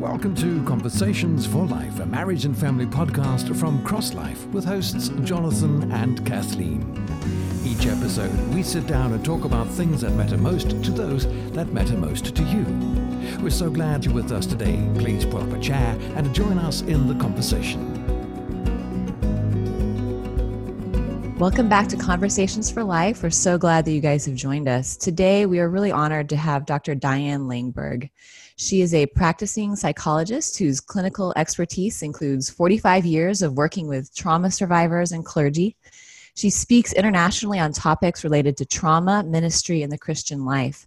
Welcome to Conversations for Life, a marriage and family podcast from Cross Life with hosts Jonathan and Kathleen. Each episode, we sit down and talk about things that matter most to those that matter most to you. We're so glad you're with us today. Please pull up a chair and join us in the conversation. Welcome back to Conversations for Life. We're so glad that you guys have joined us. Today, we are really honored to have Dr. Diane Langberg. She is a practicing psychologist whose clinical expertise includes 45 years of working with trauma survivors and clergy. She speaks internationally on topics related to trauma, ministry, and the Christian life.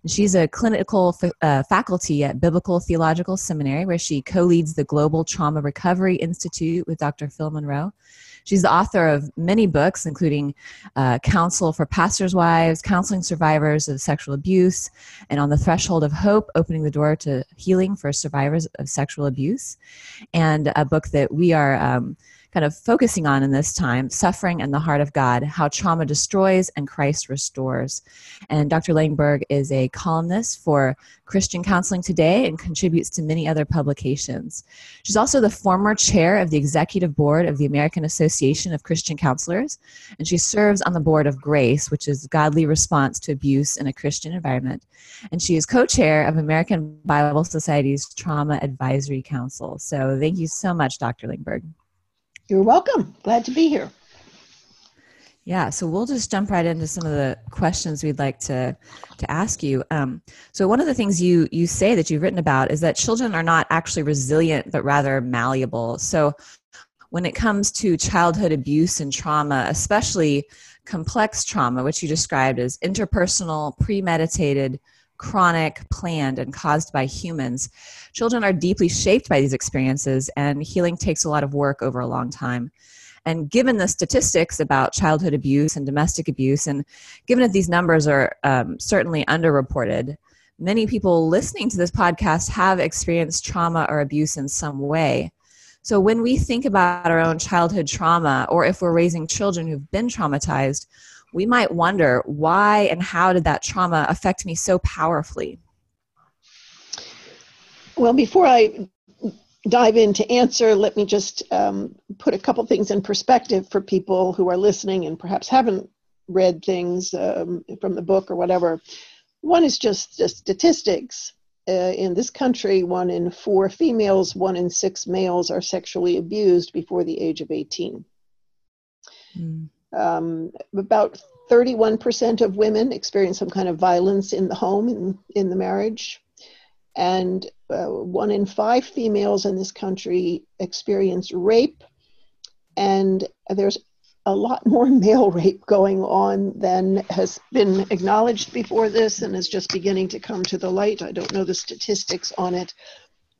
And she's a clinical uh, faculty at Biblical Theological Seminary, where she co leads the Global Trauma Recovery Institute with Dr. Phil Monroe. She's the author of many books, including uh, Counsel for Pastors' Wives, Counseling Survivors of Sexual Abuse, and On the Threshold of Hope, Opening the Door to Healing for Survivors of Sexual Abuse, and a book that we are. Um, kind of focusing on in this time suffering and the heart of God, how trauma destroys and Christ restores. And Dr. Langberg is a columnist for Christian Counseling Today and contributes to many other publications. She's also the former chair of the executive board of the American Association of Christian Counselors, and she serves on the board of GRACE, which is Godly Response to Abuse in a Christian Environment. And she is co chair of American Bible Society's Trauma Advisory Council. So thank you so much, Dr. Langberg. You're welcome. Glad to be here. Yeah, so we'll just jump right into some of the questions we'd like to to ask you. Um, so one of the things you you say that you've written about is that children are not actually resilient, but rather malleable. So when it comes to childhood abuse and trauma, especially complex trauma, which you described as interpersonal, premeditated, chronic, planned, and caused by humans. Children are deeply shaped by these experiences, and healing takes a lot of work over a long time. And given the statistics about childhood abuse and domestic abuse, and given that these numbers are um, certainly underreported, many people listening to this podcast have experienced trauma or abuse in some way. So, when we think about our own childhood trauma, or if we're raising children who've been traumatized, we might wonder why and how did that trauma affect me so powerfully? Well, before I dive in to answer, let me just um, put a couple things in perspective for people who are listening and perhaps haven't read things um, from the book or whatever. One is just the statistics. Uh, in this country, one in four females, one in six males are sexually abused before the age of 18. Mm. Um, about 31% of women experience some kind of violence in the home, in, in the marriage. And uh, one in five females in this country experience rape. And there's a lot more male rape going on than has been acknowledged before this and is just beginning to come to the light. I don't know the statistics on it,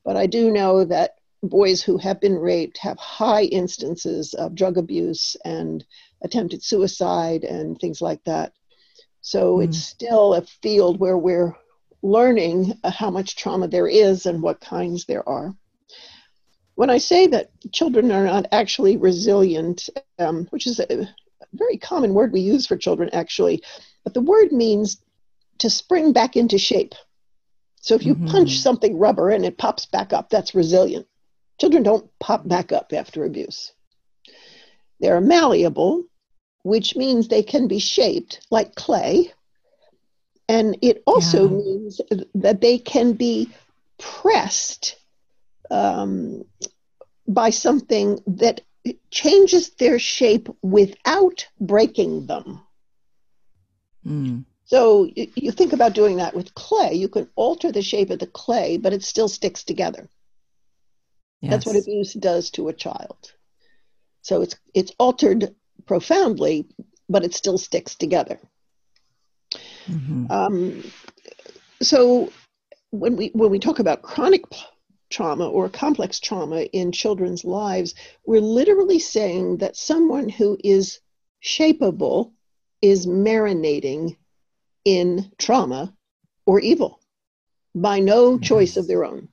but I do know that boys who have been raped have high instances of drug abuse and attempted suicide and things like that. So mm. it's still a field where we're learning how much trauma there is and what kinds there are. When I say that children are not actually resilient, um, which is a very common word we use for children actually, but the word means to spring back into shape. So if you mm-hmm. punch something rubber and it pops back up, that's resilient. Children don't pop back up after abuse. They're malleable, which means they can be shaped like clay. And it also yeah. means that they can be pressed um, by something that changes their shape without breaking them. Mm. So you think about doing that with clay. You can alter the shape of the clay, but it still sticks together. Yes. That's what abuse does to a child. So it's it's altered profoundly, but it still sticks together. Mm-hmm. Um, so when we when we talk about chronic trauma or complex trauma in children's lives, we're literally saying that someone who is shapeable is marinating in trauma or evil by no choice of their own.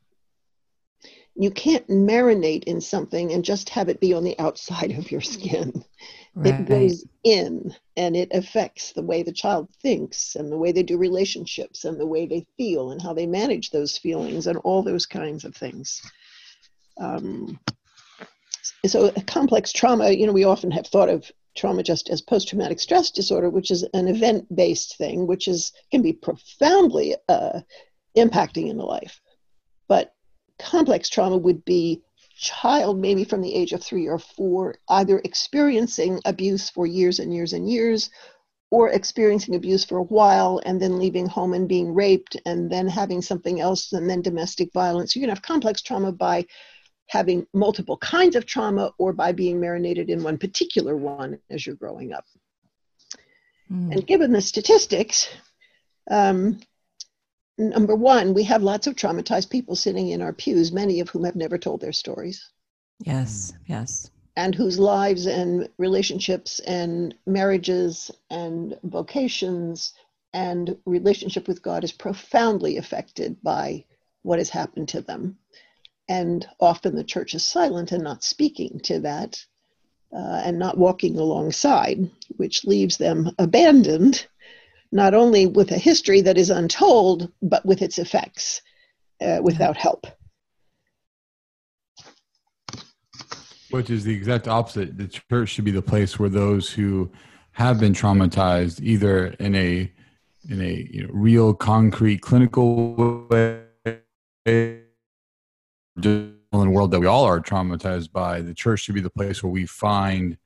You can't marinate in something and just have it be on the outside of your skin Right. It goes in and it affects the way the child thinks and the way they do relationships and the way they feel and how they manage those feelings and all those kinds of things. Um, so, a complex trauma, you know, we often have thought of trauma just as post-traumatic stress disorder, which is an event-based thing, which is can be profoundly uh, impacting in the life. Complex trauma would be child, maybe from the age of three or four, either experiencing abuse for years and years and years, or experiencing abuse for a while and then leaving home and being raped and then having something else and then domestic violence. You can have complex trauma by having multiple kinds of trauma or by being marinated in one particular one as you're growing up. Mm. And given the statistics, um, number one, we have lots of traumatized people sitting in our pews, many of whom have never told their stories. Yes, yes. And whose lives and relationships and marriages and vocations and relationship with God is profoundly affected by what has happened to them. And often the church is silent and not speaking to that uh, and not walking alongside, which leaves them abandoned not only with a history that is untold, but with its effects uh, without help. Which is the exact opposite. The church should be the place where those who have been traumatized, either in a in a you know, real, concrete, clinical way, just in the world that we all are traumatized by, the church should be the place where we find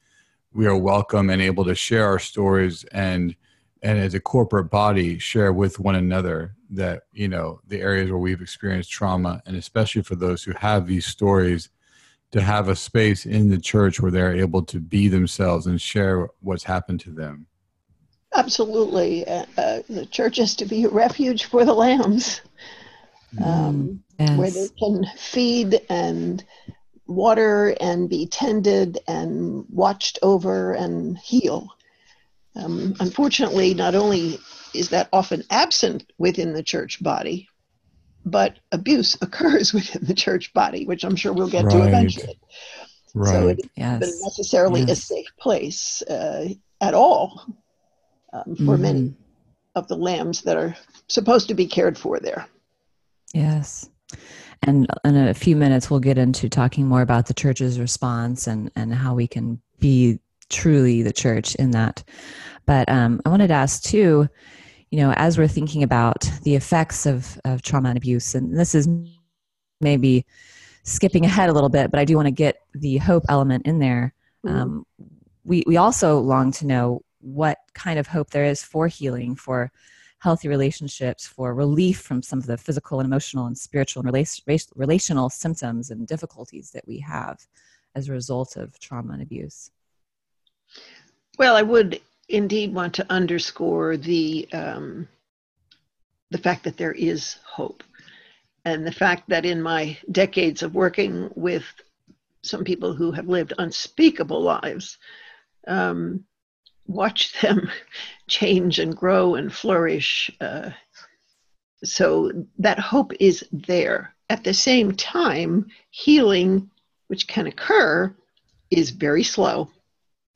we are welcome and able to share our stories and and as a corporate body share with one another that you know the areas where we've experienced trauma and especially for those who have these stories to have a space in the church where they're able to be themselves and share what's happened to them. Absolutely. Uh, uh, the church is to be a refuge for the lambs mm, um, yes. where they can feed and water and be tended and watched over and heal um, unfortunately, not only is that often absent within the church body, but abuse occurs within the church body, which I'm sure we'll get right. to eventually. Right. So it's yes. necessarily yes. a safe place uh, at all um, for mm-hmm. many of the lambs that are supposed to be cared for there. Yes. And in a few minutes, we'll get into talking more about the church's response and, and how we can be truly the church in that. But um, I wanted to ask too, you know, as we're thinking about the effects of, of trauma and abuse, and this is maybe skipping ahead a little bit, but I do want to get the hope element in there. Mm-hmm. Um, we, we also long to know what kind of hope there is for healing, for healthy relationships, for relief from some of the physical and emotional and spiritual and rela- relational symptoms and difficulties that we have as a result of trauma and abuse. Well, I would indeed want to underscore the um, the fact that there is hope, and the fact that in my decades of working with some people who have lived unspeakable lives, um, watch them change and grow and flourish. Uh, so that hope is there. At the same time, healing, which can occur, is very slow.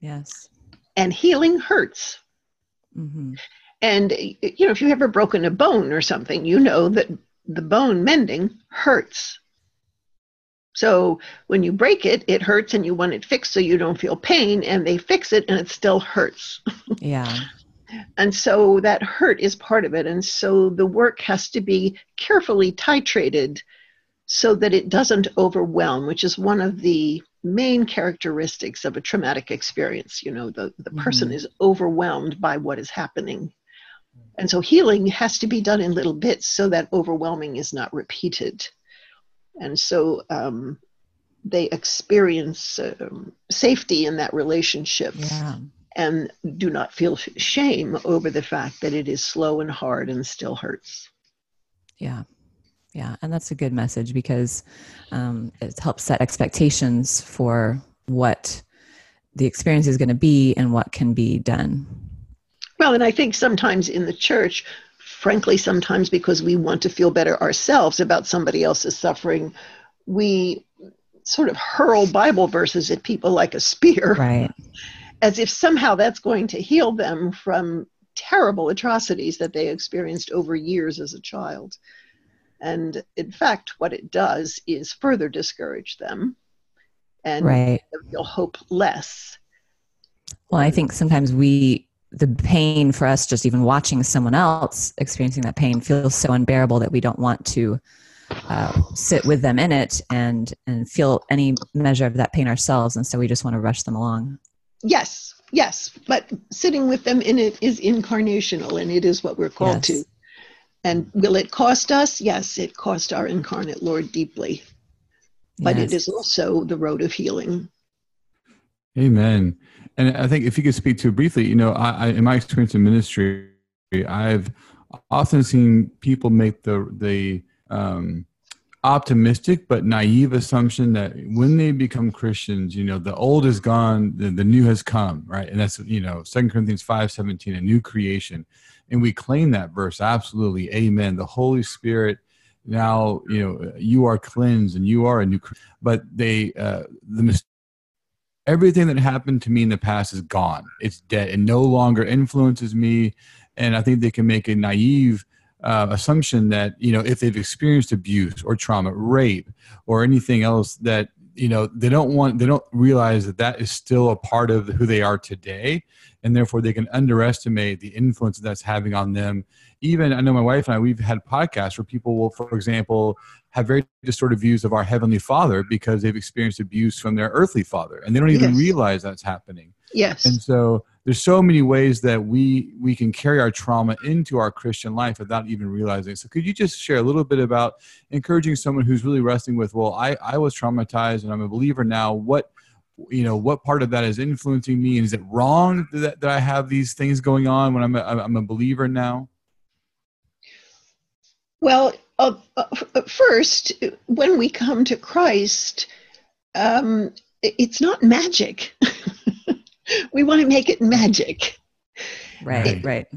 Yes and healing hurts. Mm-hmm. And you know, if you've ever broken a bone or something, you know that the bone mending hurts. So when you break it, it hurts and you want it fixed so you don't feel pain, and they fix it and it still hurts. Yeah. and so that hurt is part of it. And so the work has to be carefully titrated so that it doesn't overwhelm, which is one of the main characteristics of a traumatic experience. You know, the, the person mm-hmm. is overwhelmed by what is happening. And so healing has to be done in little bits so that overwhelming is not repeated. And so um, they experience um, safety in that relationship yeah. and do not feel shame over the fact that it is slow and hard and still hurts. Yeah. Yeah, and that's a good message because um, it helps set expectations for what the experience is going to be and what can be done. Well, and I think sometimes in the church, frankly, sometimes because we want to feel better ourselves about somebody else's suffering, we sort of hurl Bible verses at people like a spear. Right. as if somehow that's going to heal them from terrible atrocities that they experienced over years as a child. And in fact, what it does is further discourage them and right. you'll hope less. Well, I think sometimes we, the pain for us, just even watching someone else experiencing that pain, feels so unbearable that we don't want to uh, sit with them in it and and feel any measure of that pain ourselves, and so we just want to rush them along. Yes, yes, but sitting with them in it is incarnational, and it is what we're called yes. to. And will it cost us? Yes, it cost our incarnate Lord deeply. But yes. it is also the road of healing. Amen. And I think if you could speak to briefly, you know, I, I, in my experience in ministry, I've often seen people make the the um, optimistic but naive assumption that when they become Christians, you know, the old is gone, the, the new has come, right? And that's you know, Second Corinthians five seventeen, a new creation and we claim that verse absolutely. Amen. The holy spirit now you know you are cleansed and you are a new but they uh, the everything that happened to me in the past is gone. It's dead. It no longer influences me. And i think they can make a naive uh, assumption that you know if they've experienced abuse or trauma rape or anything else that you know they don't want they don't realize that that is still a part of who they are today and therefore they can underestimate the influence that's having on them. Even i know my wife and i we've had podcasts where people will for example have very distorted views of our heavenly father because they've experienced abuse from their earthly father and they don't even yes. realize that's happening. Yes. And so there's so many ways that we we can carry our trauma into our christian life without even realizing. So could you just share a little bit about encouraging someone who's really wrestling with well i i was traumatized and i'm a believer now. What you know what part of that is influencing me? And is it wrong that, that i have these things going on when i'm a, i'm a believer now? Well uh, uh, first when we come to christ um, it's not magic we want to make it magic. Right, right.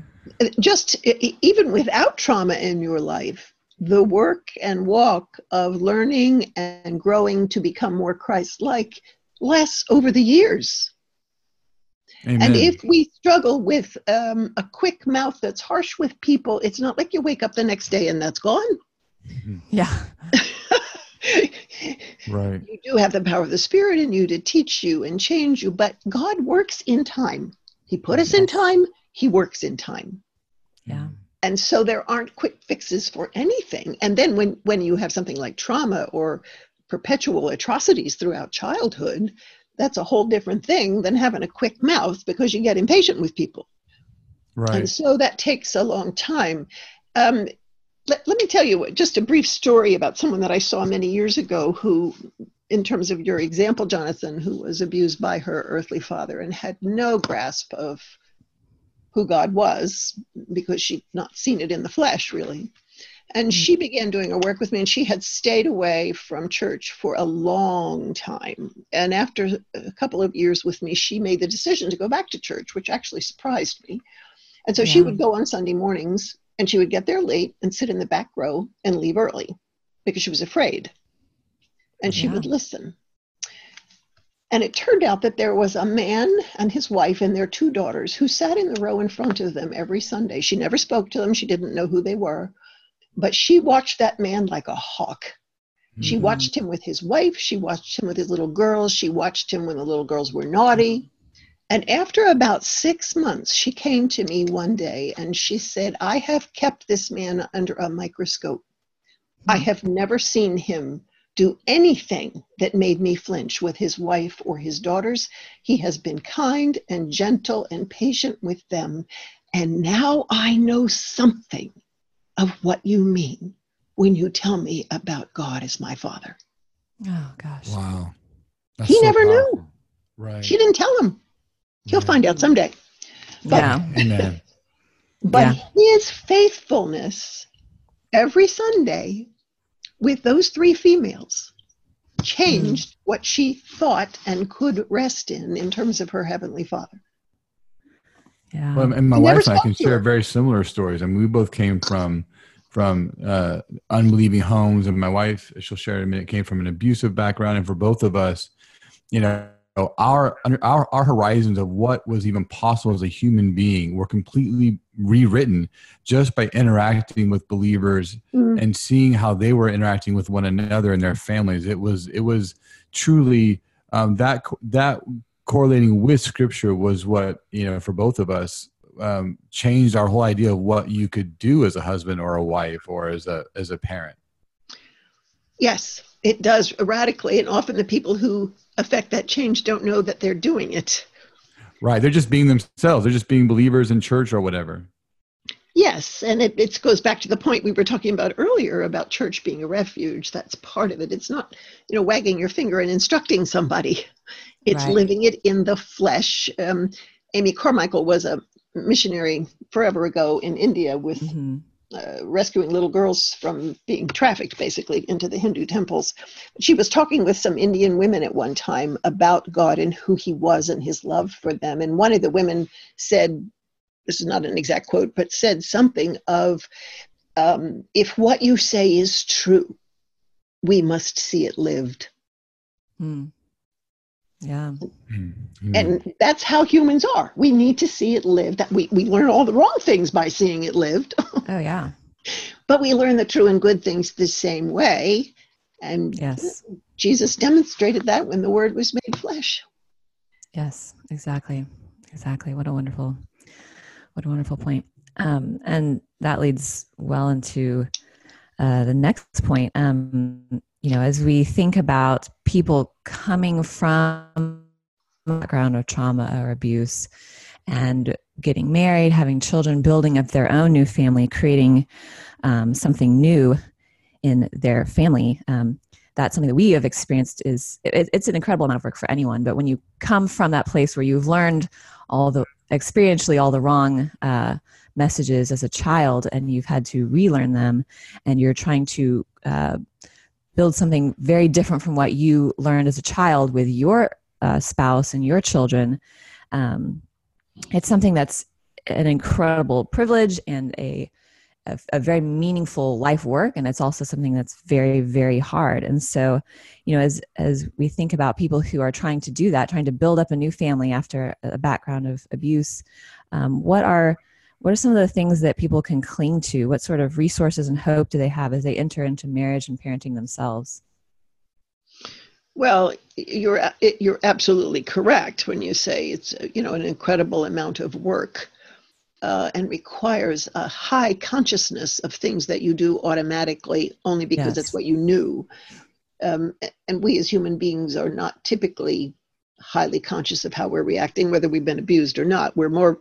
Just even without trauma in your life, the work and walk of learning and growing to become more Christ like lasts over the years. Amen. And if we struggle with um, a quick mouth that's harsh with people, it's not like you wake up the next day and that's gone. Yeah. right. You do have the power of the Spirit in you to teach you and change you, but God works in time. He put us in time, He works in time. Yeah. And so there aren't quick fixes for anything. And then when, when you have something like trauma or perpetual atrocities throughout childhood, that's a whole different thing than having a quick mouth because you get impatient with people. Right. And so that takes a long time. Um, let, let me tell you just a brief story about someone that I saw many years ago who, in terms of your example, Jonathan, who was abused by her earthly father and had no grasp of who God was because she'd not seen it in the flesh, really. And she mm. began doing her work with me, and she had stayed away from church for a long time. And after a couple of years with me, she made the decision to go back to church, which actually surprised me. And so yeah. she would go on Sunday mornings and she would get there late and sit in the back row and leave early because she was afraid. And she yeah. would listen. And it turned out that there was a man and his wife and their two daughters who sat in the row in front of them every Sunday. She never spoke to them, she didn't know who they were, but she watched that man like a hawk. Mm-hmm. She watched him with his wife, she watched him with his little girls, she watched him when the little girls were naughty. And after about six months, she came to me one day and she said, I have kept this man under a microscope. Mm-hmm. I hmm. have never seen him do anything that made me flinch with his wife or his daughters. He has been kind and gentle and patient with them. And now I know something of what you mean when you tell me about God as my father. Oh, gosh. Wow. That's he so never powerful. knew. Right. She didn't tell him. He'll find out someday. But, yeah. Amen. But yeah. his faithfulness every Sunday with those three females changed mm-hmm. what she thought and could rest in in terms of her heavenly father. Yeah. Well, and my wife and I can share very similar stories. I mean, we both came from from uh, unbelieving homes, and my wife, she'll share in a minute, came from an abusive background, and for both of us, you know, our our our horizons of what was even possible as a human being were completely rewritten just by interacting with believers mm. and seeing how they were interacting with one another and their families. It was it was truly um, that that correlating with scripture was what you know for both of us um, changed our whole idea of what you could do as a husband or a wife or as a as a parent. Yes, it does radically, and often the people who affect that change don't know that they're doing it. Right, they're just being themselves. They're just being believers in church or whatever. Yes, and it, it goes back to the point we were talking about earlier about church being a refuge. That's part of it. It's not, you know, wagging your finger and instructing somebody. It's right. living it in the flesh. Um, Amy Carmichael was a missionary forever ago in India with mm-hmm. Uh, rescuing little girls from being trafficked basically into the Hindu temples. She was talking with some Indian women at one time about God and who he was and his love for them. And one of the women said, this is not an exact quote, but said something of, um, if what you say is true, we must see it lived. Mm. Yeah. Mm-hmm. And that's how humans are. We need to see it lived. That we, we learn all the wrong things by seeing it lived. oh yeah. But we learn the true and good things the same way. And yes. Jesus demonstrated that when the word was made flesh. Yes, exactly. Exactly. What a wonderful what a wonderful point. Um, and that leads well into uh, the next point. Um, you know, as we think about people coming from background of trauma or abuse and getting married, having children, building up their own new family, creating um, something new in their family. Um, that's something that we have experienced is it, it's an incredible amount of work for anyone but when you come from that place where you've learned all the experientially all the wrong uh, messages as a child and you've had to relearn them and you're trying to uh, build something very different from what you learned as a child with your uh, spouse and your children um, it's something that's an incredible privilege and a, a, a very meaningful life work and it's also something that's very very hard. And so you know as as we think about people who are trying to do that trying to build up a new family after a background of abuse um, what are what are some of the things that people can cling to? What sort of resources and hope do they have as they enter into marriage and parenting themselves well you're you're absolutely correct when you say it's you know an incredible amount of work uh, and requires a high consciousness of things that you do automatically only because yes. it's what you knew. Um, and we as human beings are not typically highly conscious of how we're reacting, whether we've been abused or not. We're more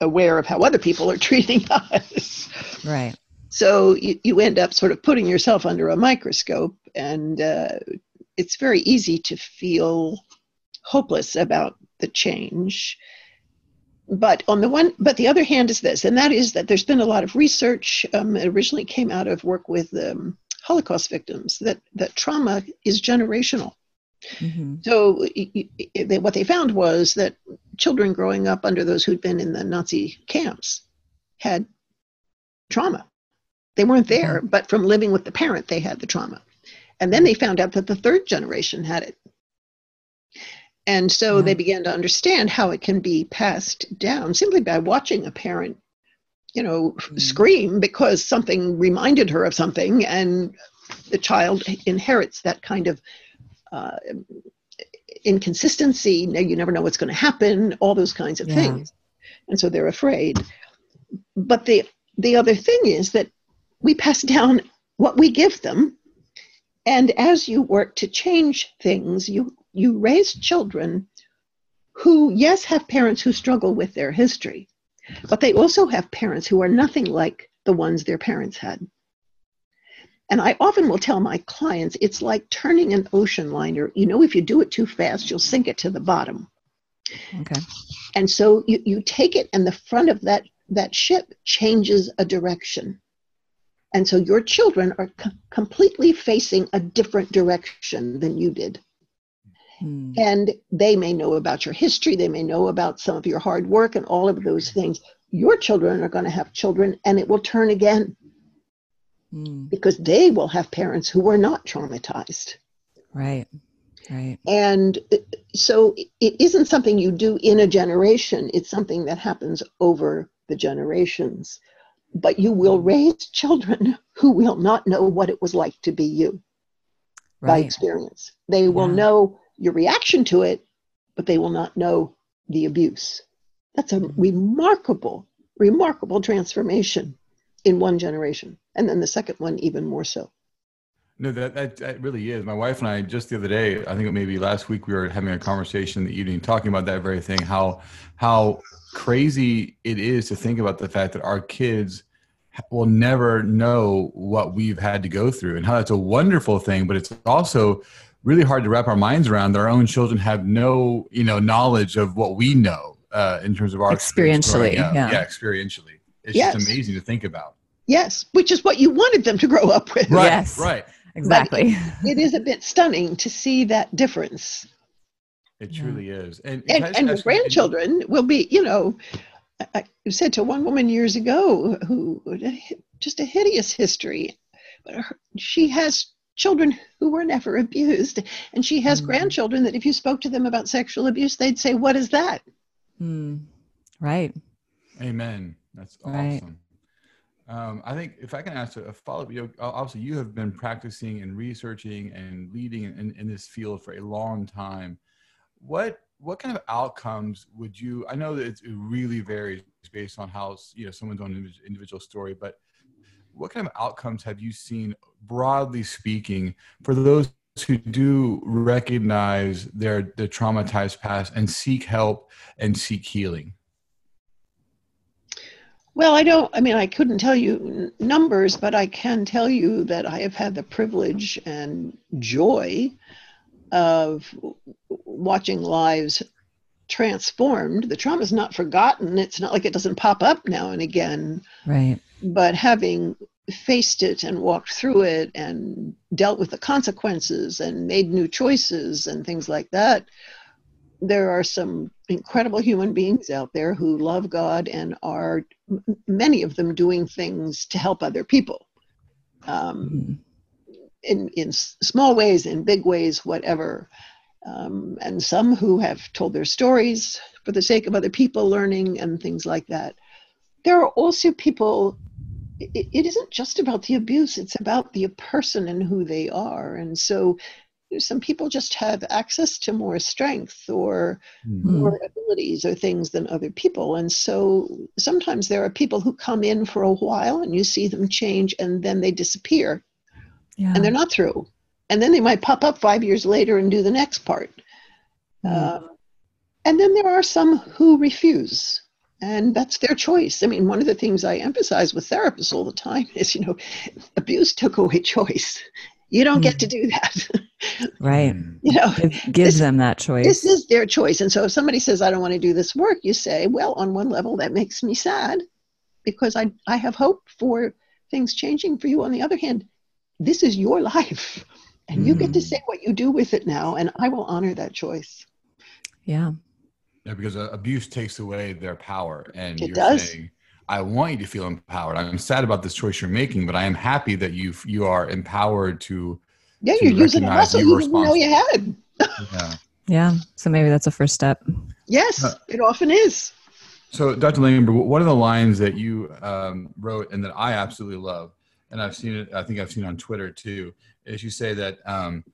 aware of how other people are treating us. Right. So you, you end up sort of putting yourself under a microscope, and uh, it's very easy to feel hopeless about the change but on the one but the other hand is this and that is that there's been a lot of research um, it originally came out of work with um, holocaust victims that that trauma is generational mm-hmm. so they, what they found was that children growing up under those who'd been in the nazi camps had trauma they weren't there mm-hmm. but from living with the parent they had the trauma and then they found out that the third generation had it and so they began to understand how it can be passed down simply by watching a parent, you know, mm-hmm. scream because something reminded her of something, and the child inherits that kind of uh, inconsistency. You never know what's going to happen, all those kinds of yeah. things. And so they're afraid. But the, the other thing is that we pass down what we give them. And as you work to change things, you you raise children who, yes, have parents who struggle with their history, but they also have parents who are nothing like the ones their parents had. And I often will tell my clients it's like turning an ocean liner. You know, if you do it too fast, you'll sink it to the bottom. Okay. And so you, you take it, and the front of that, that ship changes a direction. And so your children are co- completely facing a different direction than you did. Hmm. And they may know about your history, they may know about some of your hard work and all of those things. Your children are going to have children and it will turn again hmm. because they will have parents who were not traumatized. Right. Right. And uh, so it isn't something you do in a generation, it's something that happens over the generations. But you will raise children who will not know what it was like to be you by experience. They will Yeah. know your reaction to it, but they will not know the abuse. That's a Mm-hmm. remarkable, remarkable transformation in one generation. And then the second one, even more so. No, that, that that really is. My wife and I just the other day, I think it maybe last week, we were having a conversation in the evening talking about that very thing. How how crazy it is to think about the fact that our kids will never know what we've had to go through, and how that's a wonderful thing. But it's also really hard to wrap our minds around that our own children have no you know knowledge of what we know uh, in terms of our Experientially, yeah. yeah, experientially. It's Yes. just amazing to think about. Yes, which is what you wanted them to grow up with. Right, Yes. right. Exactly. It is a bit stunning to see that difference. It Yeah. truly is. And and, can I just and the ask you- grandchildren will be, you know, I I said to one woman years ago who just a hideous history, but her, she has children who were never abused, and she has Mm. grandchildren that if you spoke to them about sexual abuse, they'd say, "What is that?" Hmm. Right. Amen. That's Right. awesome. Um, I think if I can ask a, a follow up, you know, obviously you have been practicing and researching and leading in, in this field for a long time. What what kind of outcomes would you? I know that it really varies based on how you know someone's own individual story, but what kind of outcomes have you seen, broadly speaking, for those who do recognize their their traumatized past and seek help and seek healing? Well, I don't, I mean, I couldn't tell you numbers, but I can tell you that I have had the privilege and joy of watching lives transformed. The trauma is not forgotten. It's not like it doesn't pop up now and again, Right. but having faced it and walked through it and dealt with the consequences and made new choices and things like that, there are some incredible human beings out there who love God and are many of them doing things to help other people um, Mhm. In, in small ways, in big ways, whatever. Um, and some who have told their stories for the sake of other people learning and things like that. There are also people, it, it isn't just about the abuse, it's about the person and who they are. And so some people just have access to more strength or Mm. more abilities or things than other people. And so sometimes there are people who come in for a while and you see them change and then they disappear Yeah. and they're not through. And then they might pop up five years later and do the next part. Mm. Um, and then there are some who refuse. And that's their choice. I mean, one of the things I emphasize with therapists all the time is, you know, abuse took away choice. You don't get to do that. right. Mm. you know, Give, gives This- them that choice. this is their choice. And so if somebody says, I don't want to do this work, you say, well, on one level, that makes me sad because I, I have hope for things changing for you. On the other hand, this is your life and you get to Mhm. say what you do with it now. And I will honor that choice. yeah. Yeah, because uh, abuse takes away their power, and It you're does. saying, "I want you to feel empowered. I'm sad about this choice you're making, but I am happy that you you are empowered to." Yeah, To you're using a muscle you you didn't know you had. Yeah. Yeah. So maybe that's a first step. Yes, Huh. it often is. So, Dr. Langberg, one of the lines that you um, wrote and that I absolutely love, and I've seen it, I think I've seen on Twitter too, is you say that um,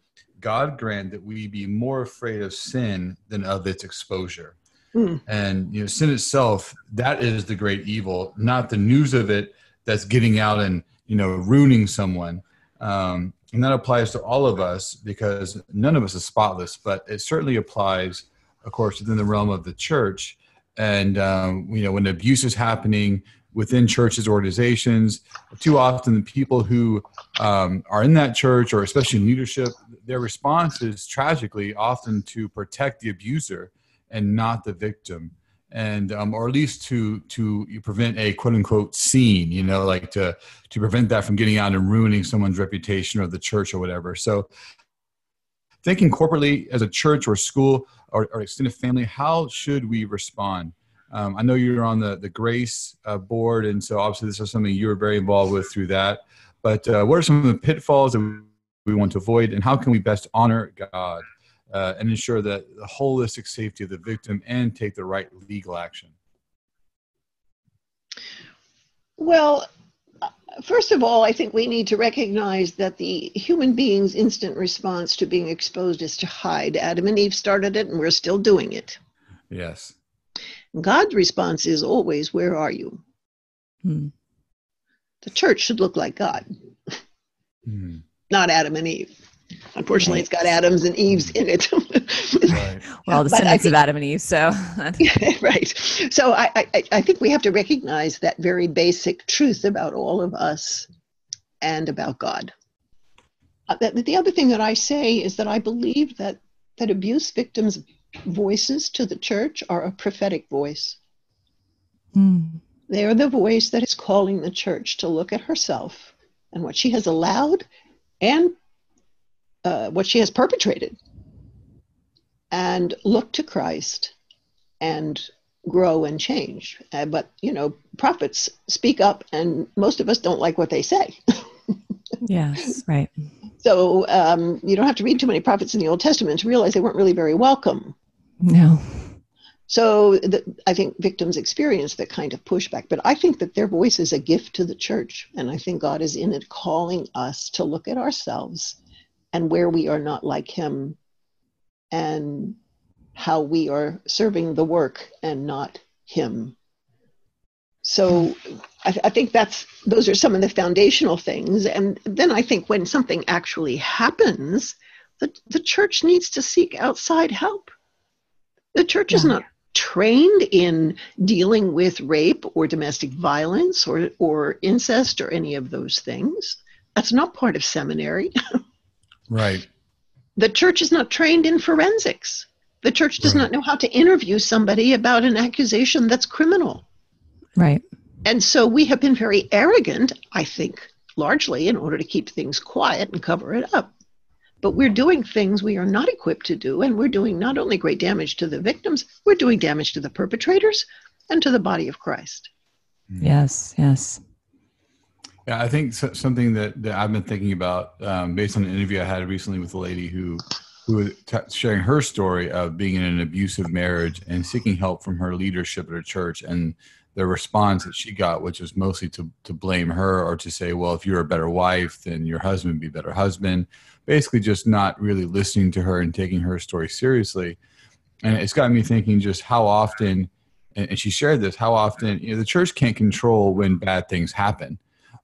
God grant that we be more afraid of sin than of its exposure. Mm. And you know, sin itself, that is the great evil, not the news of it that's getting out and you know ruining someone. Um, and that applies to all of us because none of us is spotless, but it certainly applies, of course, within the realm of the church. And um, you know, when abuse is happening within churches, organizations, too often the people who um, are in that church, or especially in leadership, their response is tragically often to protect the abuser and not the victim. And um, or at least to to prevent a quote unquote scene you know like to to prevent that from getting out and ruining someone's reputation or the church or whatever. So thinking corporately as a church or school or, or extended family how should we respond um, i know you're on the the grace uh, board and so obviously this is something you were very involved with through that but uh, what are some of the pitfalls that we want to avoid and how can we best honor god uh, and ensure that the holistic safety of the victim and take the right legal action? Well, first of all, I think we need to recognize that the human being's instant response to being exposed is to hide. Adam and Eve started it, and we're still doing it. Yes. God's response is always, Where are you? Hmm. The church should look like God, hmm. not Adam and Eve. Unfortunately, right. it's got Adams and Eves in it. right. Well, the descendants of Adam and Eve. So, right. So, I, I, I think we have to recognize that very basic truth about all of us and about God. Uh, the, the other thing that I say is that I believe that that abuse victims' voices to the church are a prophetic voice. Mm. They are the voice that is calling the church to look at herself and what she has allowed and uh, what she has perpetrated and look to Christ and grow and change. Uh, but, you know, prophets speak up, and most of us don't like what they say. yes, right. So um, you don't have to read too many prophets in the Old Testament to realize they weren't really very welcome. No. So the, I think victims experience that kind of pushback, but I think that their voice is a gift to the church. And I think God is in it calling us to look at ourselves and where we are not like him and how we are serving the work and not him so I, I, think that's those are some of the foundational things and then i think when something actually happens the, the church needs to seek outside help the church yeah. is not trained in dealing with rape or domestic violence or, or incest or any of those things that's not part of seminary Right. The church is not trained in forensics. The church does right. not know how to interview somebody about an accusation that's criminal. Right. And so we have been very arrogant, I think, largely in order to keep things quiet and cover it up. But we're doing things we are not equipped to do, and we're doing not only great damage to the victims, we're doing damage to the perpetrators and to the body of Christ. Yes, yes. Yeah, I think something that, that I've been thinking about um, based on an interview I had recently with a lady who who was t- sharing her story of being in an abusive marriage and seeking help from her leadership at her church and the response that she got, which was mostly to to blame her or to say, well, if you're a better wife, then your husband be a better husband. Basically, just not really listening to her and taking her story seriously. And it's got me thinking just how often, and she shared this, how often you know the church can't control when bad things happen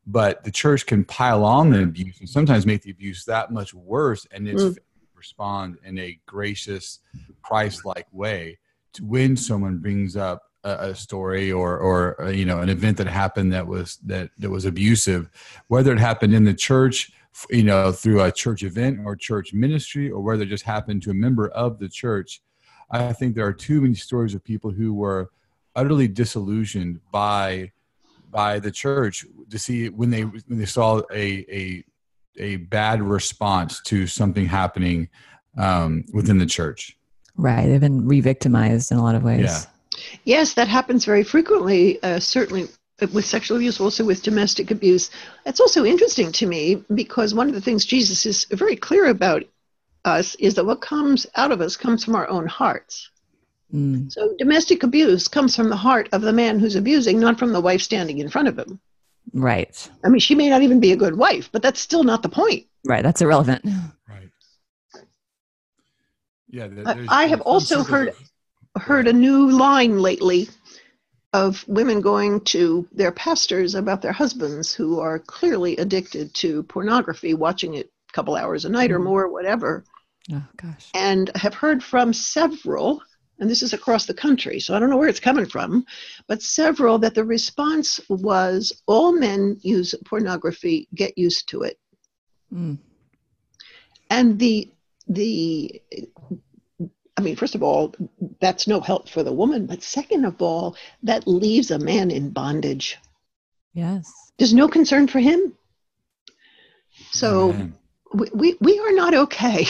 but the church can pile on the abuse and sometimes make the abuse that much worse and it's mm. respond in a gracious christ-like way to when someone brings up a, a story or or uh, you know an event that happened that was that that was abusive whether it happened in the church you know through a church event or church ministry or whether it just happened to a member of the church i think there are too many stories of people who were utterly disillusioned by by the church to see when they when they saw a a a bad response to something happening um, within the church. Right, they've been re-victimized in a lot of ways. Yeah. Yes, that happens very frequently. Uh, certainly with sexual abuse, also with domestic abuse. It's also interesting to me because one of the things Jesus is very clear about us is that what comes out of us comes from our own hearts. Mm. So domestic abuse comes from the heart of the man who's abusing, not from the wife standing in front of him. Right. I mean, she may not even be a good wife, but that's still not the point. Right. That's irrelevant. Right. Yeah. I have also heard of, heard a new line lately of women going to their pastors about their husbands who are clearly addicted to pornography, watching it a couple hours a night mm. or more, whatever. Oh gosh. And have heard from several and this is across the country, so I don't know where it's coming from, but several that the response was all men use pornography, get used to it. Mm. And the the I mean, first of all, that's no help for the woman, but second of all, that leaves a man in bondage. Yes. There's no concern for him. So we, we, we are not okay.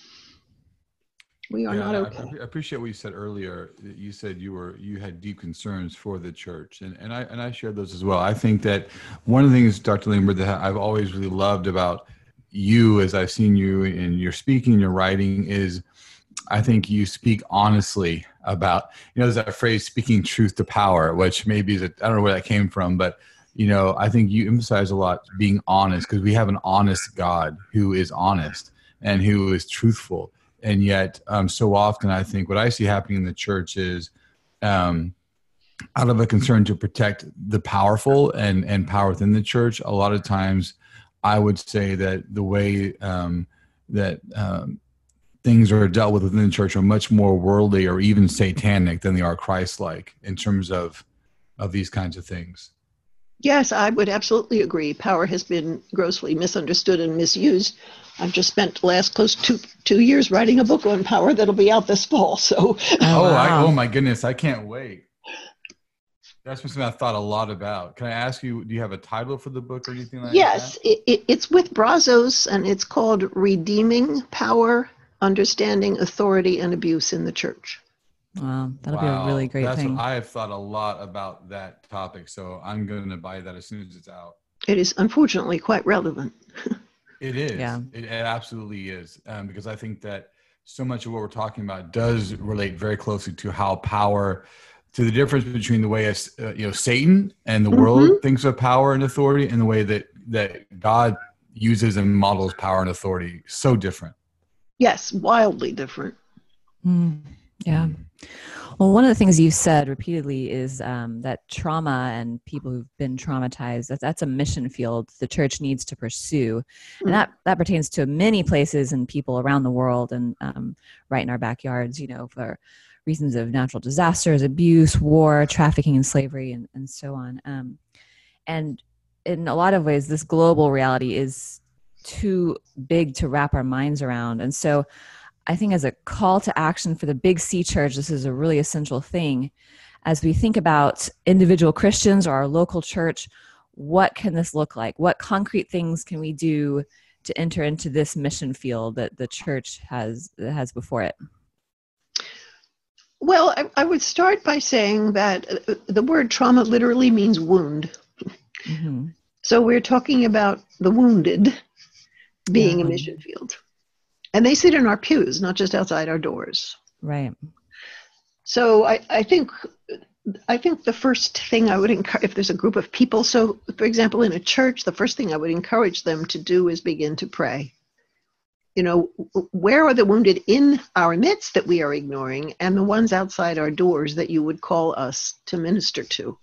we are yeah, not okay. I, appreciate what you said earlier. You said you were you had deep concerns for the church, and and I and I share those as well. I think that one of the things, Dr. Langberg, that I've always really loved about you, as I've seen you in your speaking, your writing, is I think you speak honestly about, you know, there's that phrase speaking truth to power, which maybe is, I don't know where that came from, but, you know, I think you emphasize a lot being honest because we have an honest God who is honest and who is truthful. And yet, um, so often, I think what I see happening in the church is, um, out of a concern to protect the powerful and and power within the church, a lot of times, I would say that the way um, that um, things are dealt with within the church are much more worldly or even satanic than they are Christ-like in terms of of these kinds of things. Yes, I would absolutely agree. Power has been grossly misunderstood and misused. I've just spent the last close to two years writing a book on power that'll be out this fall. So, oh, oh, I, oh my goodness, I can't wait. That's something I thought a lot about. Can I ask you, do you have a title for the book or anything like yes, that? Yes, it, it's with Brazos and it's called Redeeming Power understanding authority and abuse in the church. Wow, that'll wow. be a really great That's thing. What I have thought a lot about that topic, so I'm going to buy that as soon as it's out. It is unfortunately quite relevant. it is. Yeah. It, it absolutely is, um, because I think that so much of what we're talking about does relate very closely to how power, to the difference between the way uh, you know Satan and the mm-hmm. world thinks of power and authority, and the way that that God uses and models power and authority. So different. Yes, wildly different. Mm, yeah. Well, one of the things you've said repeatedly is um, that trauma and people who've been traumatized, that's, that's a mission field the church needs to pursue. And that, that pertains to many places and people around the world and um, right in our backyards, you know, for reasons of natural disasters, abuse, war, trafficking and slavery, and, and so on. Um, and in a lot of ways, this global reality is too big to wrap our minds around. And so I think as a call to action for the big C church, this is a really essential thing. As we think about individual Christians or our local church, what can this look like? What concrete things can we do to enter into this mission field that the church has has before it? Well, I, I would start by saying that uh, the word trauma literally means wound. Mm-hmm. So we're talking about the wounded being mm-hmm. a mission field. And they sit in our pews, not just outside our doors. Right. So I, I think I think the first thing I would encourage, if there's a group of people, so for example, in a church, the first thing I would encourage them to do is begin to pray. You know, where are the wounded in our midst that we are ignoring, and the ones outside our doors that you would call us to minister to?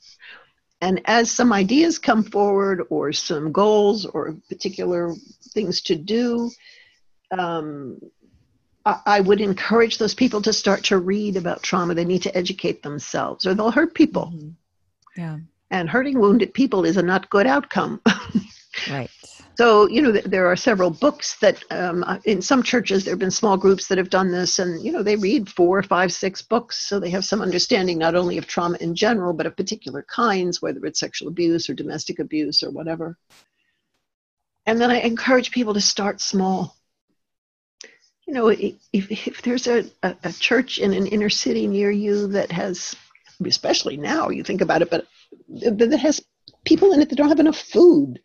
And as some ideas come forward, or some goals, or particular things to do, um, I, I would encourage those people to start to read about trauma. They need to educate themselves, or they'll hurt people. Mm-hmm. Yeah. And hurting wounded people is a not good outcome. right. So, you know, there are several books that um, uh, in some churches, there have been small groups that have done this, and, you know, they read four, five, six books. So they have some understanding not only of trauma in general, but of particular kinds, whether it's sexual abuse or domestic abuse or whatever. And then I encourage people to start small. You know, if, if there's a, a, a church in an inner city near you that has, especially now, you think about it, but that has people in it that don't have enough food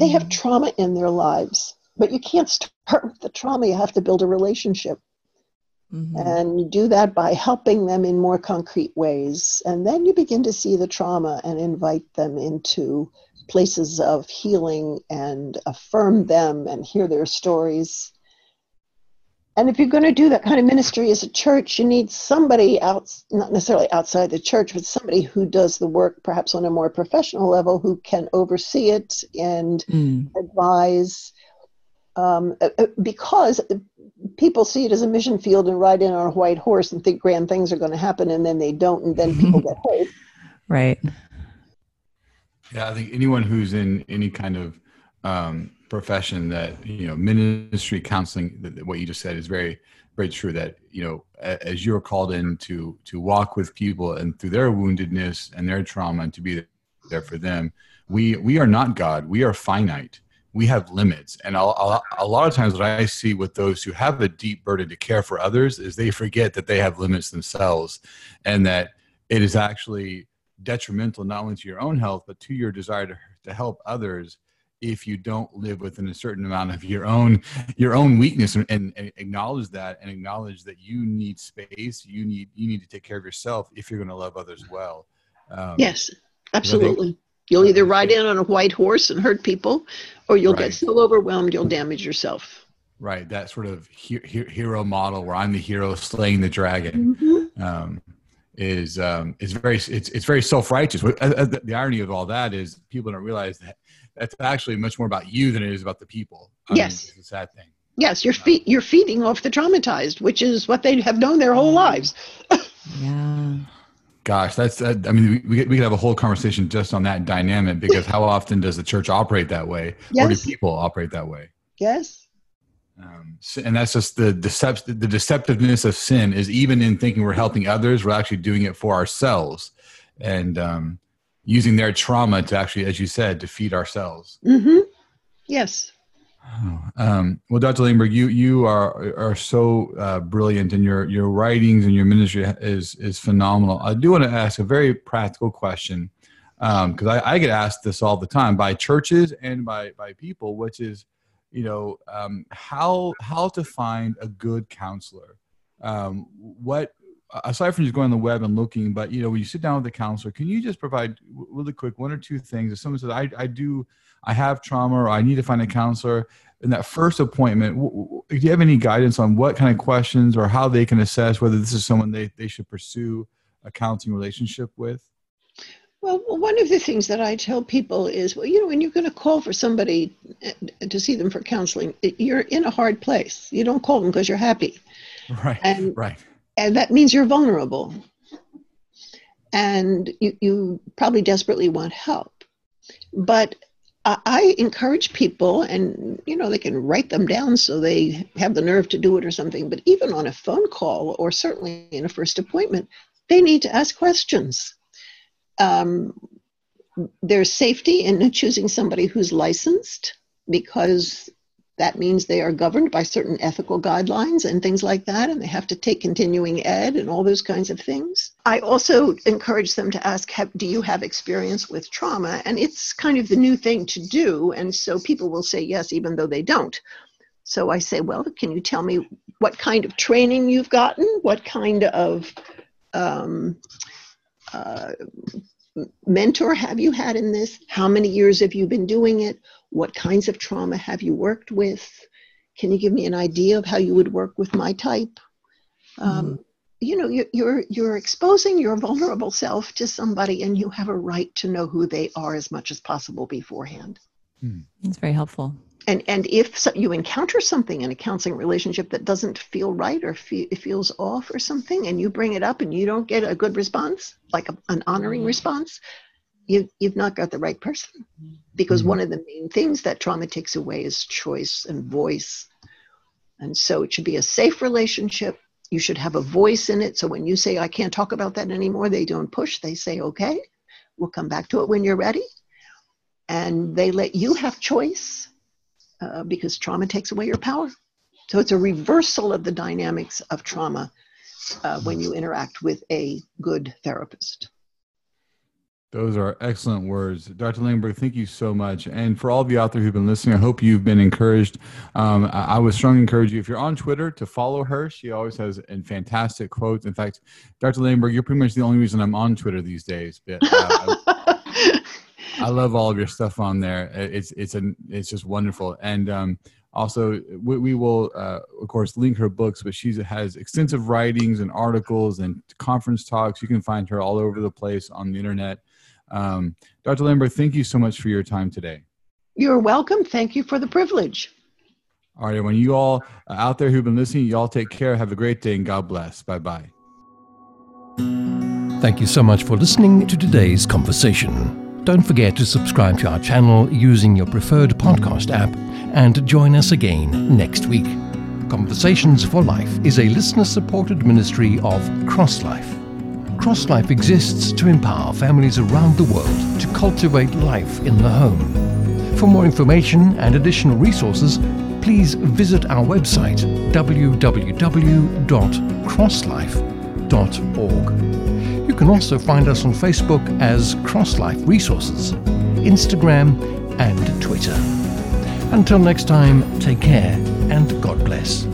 they have mm-hmm. trauma in their lives, but you can't start with the trauma. You have to build a relationship. Mm-hmm. And you do that by helping them in more concrete ways. And then you begin to see the trauma and invite them into places of healing and affirm them and hear their stories. And if you're going to do that kind of ministry as a church, you need somebody out, not necessarily outside the church, but somebody who does the work perhaps on a more professional level who can oversee it and mm. advise. Um, uh, uh, because people see it as a mission field and ride in on a white horse and think grand things are going to happen, and then they don't, and then people get hurt. Right. Yeah, I think anyone who's in any kind of um, profession that you know ministry counseling what you just said is very very true that you know as you're called in to to walk with people and through their woundedness and their trauma and to be there for them we we are not god. We are finite. We have limits. And a, lot of times what i see with those who have a deep burden to care for others is they forget that they have limits themselves and that it is actually detrimental not only to your own health but to your desire to, to help others if you don't live within a certain amount of your own your own weakness and, and, acknowledge that and acknowledge that you need space you need you need to take care of yourself if you're going to love others well um, yes absolutely you'll either ride in on a white horse and hurt people or you'll right. get so overwhelmed you'll damage yourself right that sort of he- hero model where i'm the hero slaying the dragon mm-hmm. um, is um, is very it's, it's very self-righteous uh, uh, the irony of all that is people don't realize that that's actually much more about you than it is about the people. I yes, mean, it's a sad thing. Yes, you're fe- you're feeding off the traumatized, which is what they have known their whole lives. yeah. Gosh, that's. Uh, I mean, we, we could have a whole conversation just on that dynamic because how often does the church operate that way, yes. or do people operate that way? Yes. Um, and that's just the decept- the deceptiveness of sin is even in thinking we're helping others, we're actually doing it for ourselves, and um, using their trauma to actually, as you said, to feed ourselves. Mm-hmm. Yes. Oh, um, well, Dr. Langberg, you you are are so uh, brilliant, and your your writings and your ministry is is phenomenal. I do want to ask a very practical question because um, I, I, get asked this all the time by churches and by by people, which is, you know, um, how how to find a good counselor. Um, what aside from just going on the web and looking, but you know, when you sit down with the counselor, can you just provide really quick one or two things? If someone says, I, I do, I have trauma or I need to find a counselor in that first appointment, do you have any guidance on what kind of questions or how they can assess whether this is someone they, they should pursue a counseling relationship with? Well, one of the things that I tell people is, well, you know, when you're going to call for somebody eh, to see them for counseling, you're in a hard place. You don't call them because you're happy. Right. And right and that means you're vulnerable and you, you probably desperately want help but I encourage people, and you know, they can write them down so they have the nerve to do it or something. But even on a phone call, or certainly in a first appointment, they need to ask questions. Um, there's safety in choosing somebody who's licensed because that means they are governed by certain ethical guidelines and things like that, and they have to take continuing ed and all those kinds of things. I also encourage them to ask, Do you have experience with trauma? And it's kind of the new thing to do. And so people will say yes, even though they don't. So I say, Well, can you tell me what kind of training you've gotten? What kind of um, uh, mentor have you had in this? How many years have you been doing it? What kinds of trauma have you worked with? Can you give me an idea of how you would work with my type? Um, mm-hmm. You know, you're, you're you're exposing your vulnerable self to somebody, and you have a right to know who they are as much as possible beforehand. Mm. That's very helpful. And and if so, you encounter something in a counseling relationship that doesn't feel right or fe- it feels off or something, and you bring it up and you don't get a good response, like a, an honoring mm-hmm. response, you, you've not got the right person. Because mm-hmm. one of the main things that trauma takes away is choice and voice. And so it should be a safe relationship. You should have a voice in it. So when you say, I can't talk about that anymore, they don't push. They say, okay, we'll come back to it when you're ready. And they let you have choice uh, because trauma takes away your power. So it's a reversal of the dynamics of trauma uh, when you interact with a good therapist. Those are excellent words. Dr. Langberg, thank you so much. And for all of you out there who've been listening, I hope you've been encouraged. Um, I, I, would strongly encourage you, if you're on Twitter, to follow her. She always has fantastic quotes. In fact, Dr. Langberg, you're pretty much the only reason I'm on Twitter these days. But, uh, I, love all of your stuff on there. It's, it's, a, it's just wonderful. And um, also, we, we will, uh, of course, link her books, but she has extensive writings and articles and conference talks. You can find her all over the place on the internet. Um, Dr. Langberg, thank you so much for your time today. You're welcome. Thank you for the privilege. All right, when you all uh, out there who've been listening, you all take care. Have a great day and God bless. Bye bye. Thank you so much for listening to today's conversation. Don't forget to subscribe to our channel using your preferred podcast app and join us again next week. Conversations for Life is a listener supported ministry of CrossLife. CrossLife exists to empower families around the world to cultivate life in the home. For more information and additional resources, please visit our website www.crosslife.org. You can also find us on Facebook as CrossLife Resources, Instagram and Twitter. Until next time, take care and God bless.